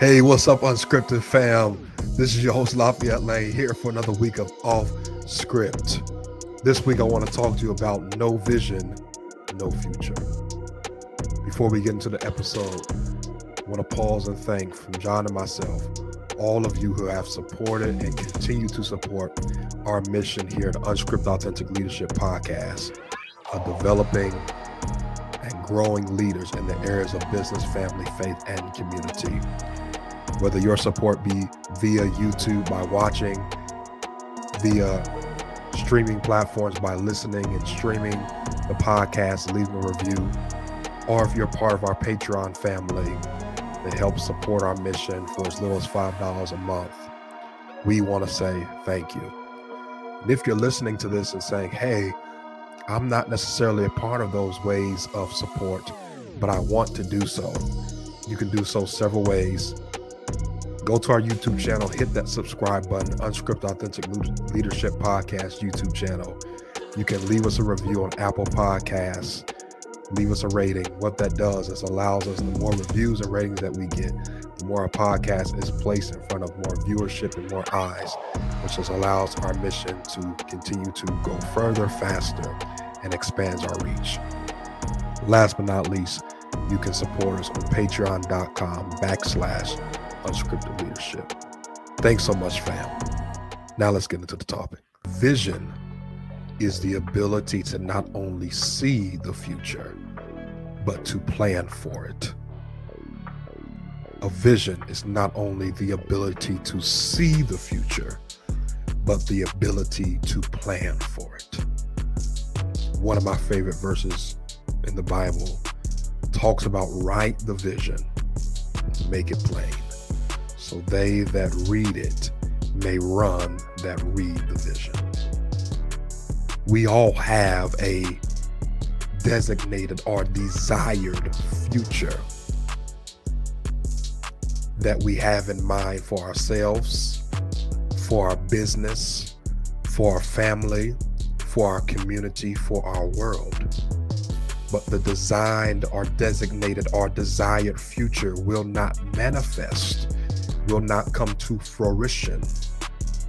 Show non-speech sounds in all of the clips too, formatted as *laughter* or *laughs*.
Hey, what's up, unscripted fam? This is your host La'Fayette Lane here for another week of Off Script. This week, I want to talk to you about no vision, no future. Before we get into the episode, I want to pause and thank from John and myself all of you who have supported and continue to support our mission here at Unscripted Authentic Leadership Podcast of developing and growing leaders in the areas of business, family, faith, and community. Whether your support be via YouTube by watching, via streaming platforms by listening and streaming the podcast, leaving a review, or if you're part of our Patreon family that helps support our mission for as little as $5 a month, we want to say thank you. And if you're listening to this and saying, hey, I'm not necessarily a part of those ways of support, but I want to do so, you can do so several ways. Go to our YouTube channel, hit that subscribe button, Unscripted Authentic Leadership Podcast YouTube channel. You can leave us a review on Apple Podcasts leave us a rating. What that does is allows us the more reviews and ratings that we get, the more our podcast is placed in front of more viewership and more eyes, which just allows our mission to continue to go further, faster, and expands our reach. Last but not least, you can support us on patreon.com backslash unscripted leadership. Thanks so much, fam. Now let's get into the topic. Vision is the ability to not only see the future, but to plan for it. A vision is not only the ability to see the future, but the ability to plan for it. One of my favorite verses in the Bible talks about write the vision, make it plain, so they that read it may run that read the vision we all have a designated or desired future that we have in mind for ourselves, for our business, for our family, for our community, for our world. But the designed or designated or desired future will not manifest, will not come to fruition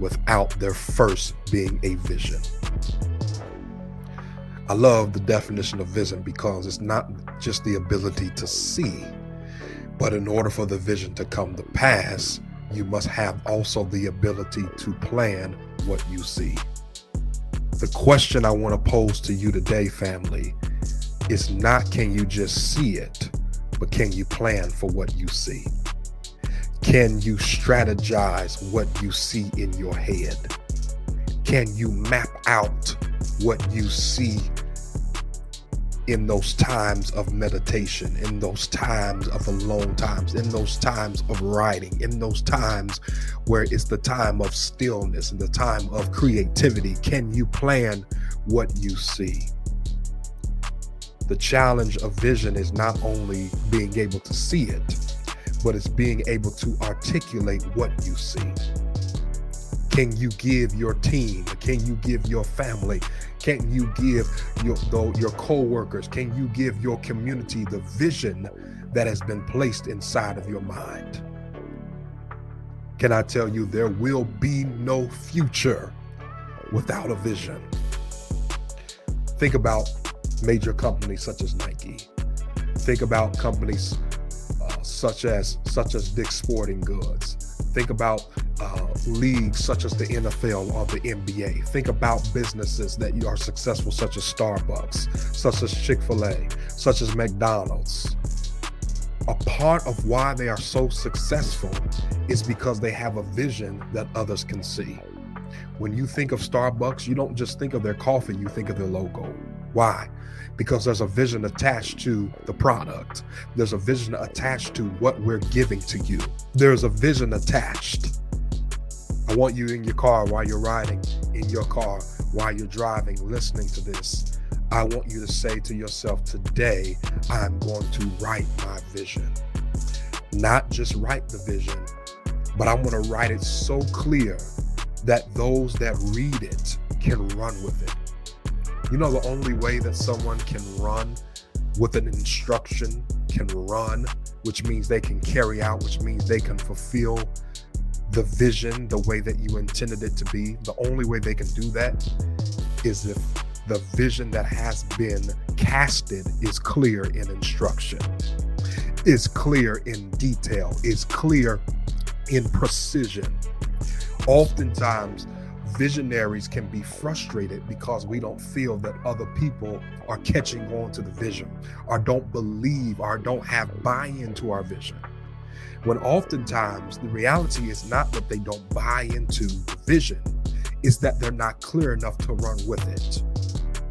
without there first being a vision. I love the definition of vision because it's not just the ability to see, but in order for the vision to come to pass, you must have also the ability to plan what you see. The question I want to pose to you today, family, is not can you just see it, but can you plan for what you see? Can you strategize what you see in your head? Can you map out what you see in those times of meditation, in those times of alone times, in those times of writing, in those times where it's the time of stillness and the time of creativity? Can you plan what you see? The challenge of vision is not only being able to see it, but it's being able to articulate what you see. Can you give your team? Can you give your family? Can you give your your co-workers? Can you give your community the vision that has been placed inside of your mind? Can I tell you there will be no future without a vision? Think about major companies such as Nike. Think about companies such as such as Dick's Sporting Goods. Think about uh, leagues such as the NFL or the NBA. Think about businesses that are successful, such as Starbucks, such as Chick fil A, such as McDonald's. A part of why they are so successful is because they have a vision that others can see. When you think of Starbucks, you don't just think of their coffee, you think of their logo. Why? Because there's a vision attached to the product. There's a vision attached to what we're giving to you. There's a vision attached I want you in your car while you're riding, in your car while you're driving, listening to this. I want you to say to yourself, today, I'm going to write my vision. Not just write the vision, but I'm going to write it so clear that those that read it can run with it. You know, the only way that someone can run with an instruction can run, which means they can carry out, which means they can fulfill the vision the way that you intended it to be. The only way they can do that is if the vision that has been casted is clear in instruction, is clear in detail, is clear in precision. Oftentimes, visionaries can be frustrated because we don't feel that other people are catching on to the vision or don't believe or don't have buy into our vision. When oftentimes the reality is not that they don't buy into the vision, is that they're not clear enough to run with it.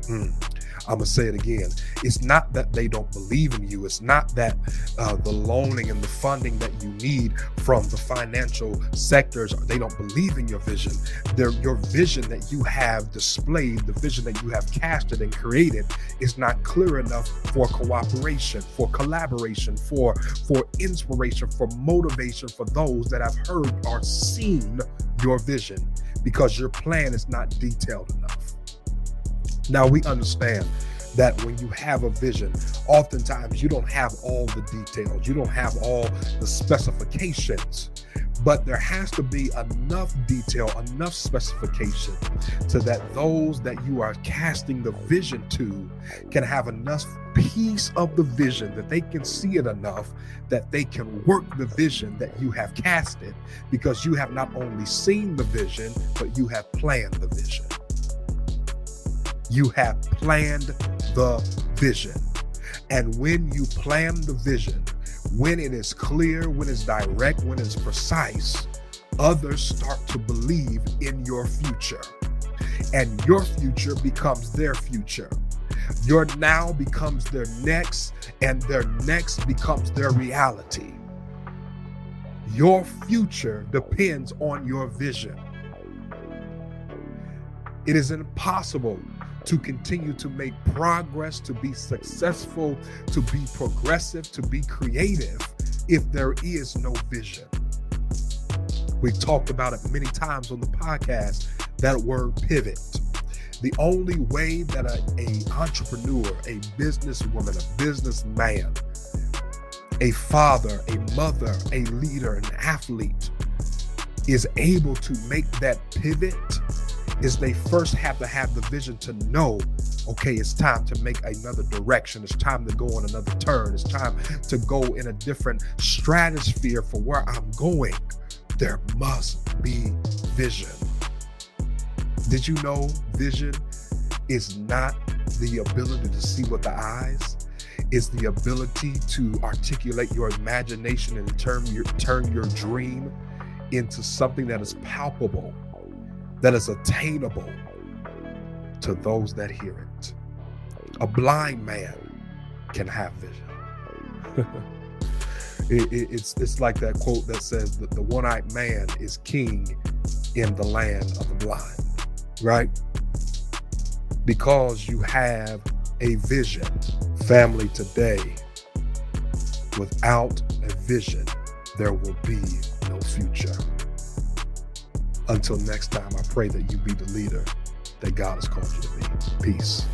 Mm. I'm gonna say it again. It's not that they don't believe in you. It's not that uh, the loaning and the funding that you need from the financial sectors they don't believe in your vision. Your vision that you have displayed, the vision that you have casted and created, is not clear enough for cooperation, for collaboration, for for inspiration, for motivation for those that have heard or seen your vision, because your plan is not detailed enough. Now we understand that when you have a vision, oftentimes you don't have all the details, you don't have all the specifications, but there has to be enough detail, enough specification so that those that you are casting the vision to can have enough piece of the vision that they can see it enough that they can work the vision that you have casted because you have not only seen the vision, but you have planned the vision. You have planned the vision. And when you plan the vision, when it is clear, when it's direct, when it's precise, others start to believe in your future. And your future becomes their future. Your now becomes their next, and their next becomes their reality. Your future depends on your vision. It is impossible to continue to make progress, to be successful, to be progressive, to be creative if there is no vision. We've talked about it many times on the podcast that word pivot. The only way that a, a entrepreneur, a businesswoman, a businessman, a father, a mother, a leader, an athlete is able to make that pivot is they first have to have the vision to know okay it's time to make another direction. It's time to go on another turn. It's time to go in a different stratosphere for where i'm going. There must be vision. Did you know vision is not the ability to see with the eyes? Is the ability to articulate your imagination and turn your turn your dream into something that is palpable that is attainable to those that hear it. A blind man can have vision. *laughs* it, it, it's it's like that quote that says that the one-eyed man is king in the land of the blind, right? Because you have a vision, family today. Without a vision, there will be no future. Until next time, I pray that you be the leader that God has called you to be. Peace.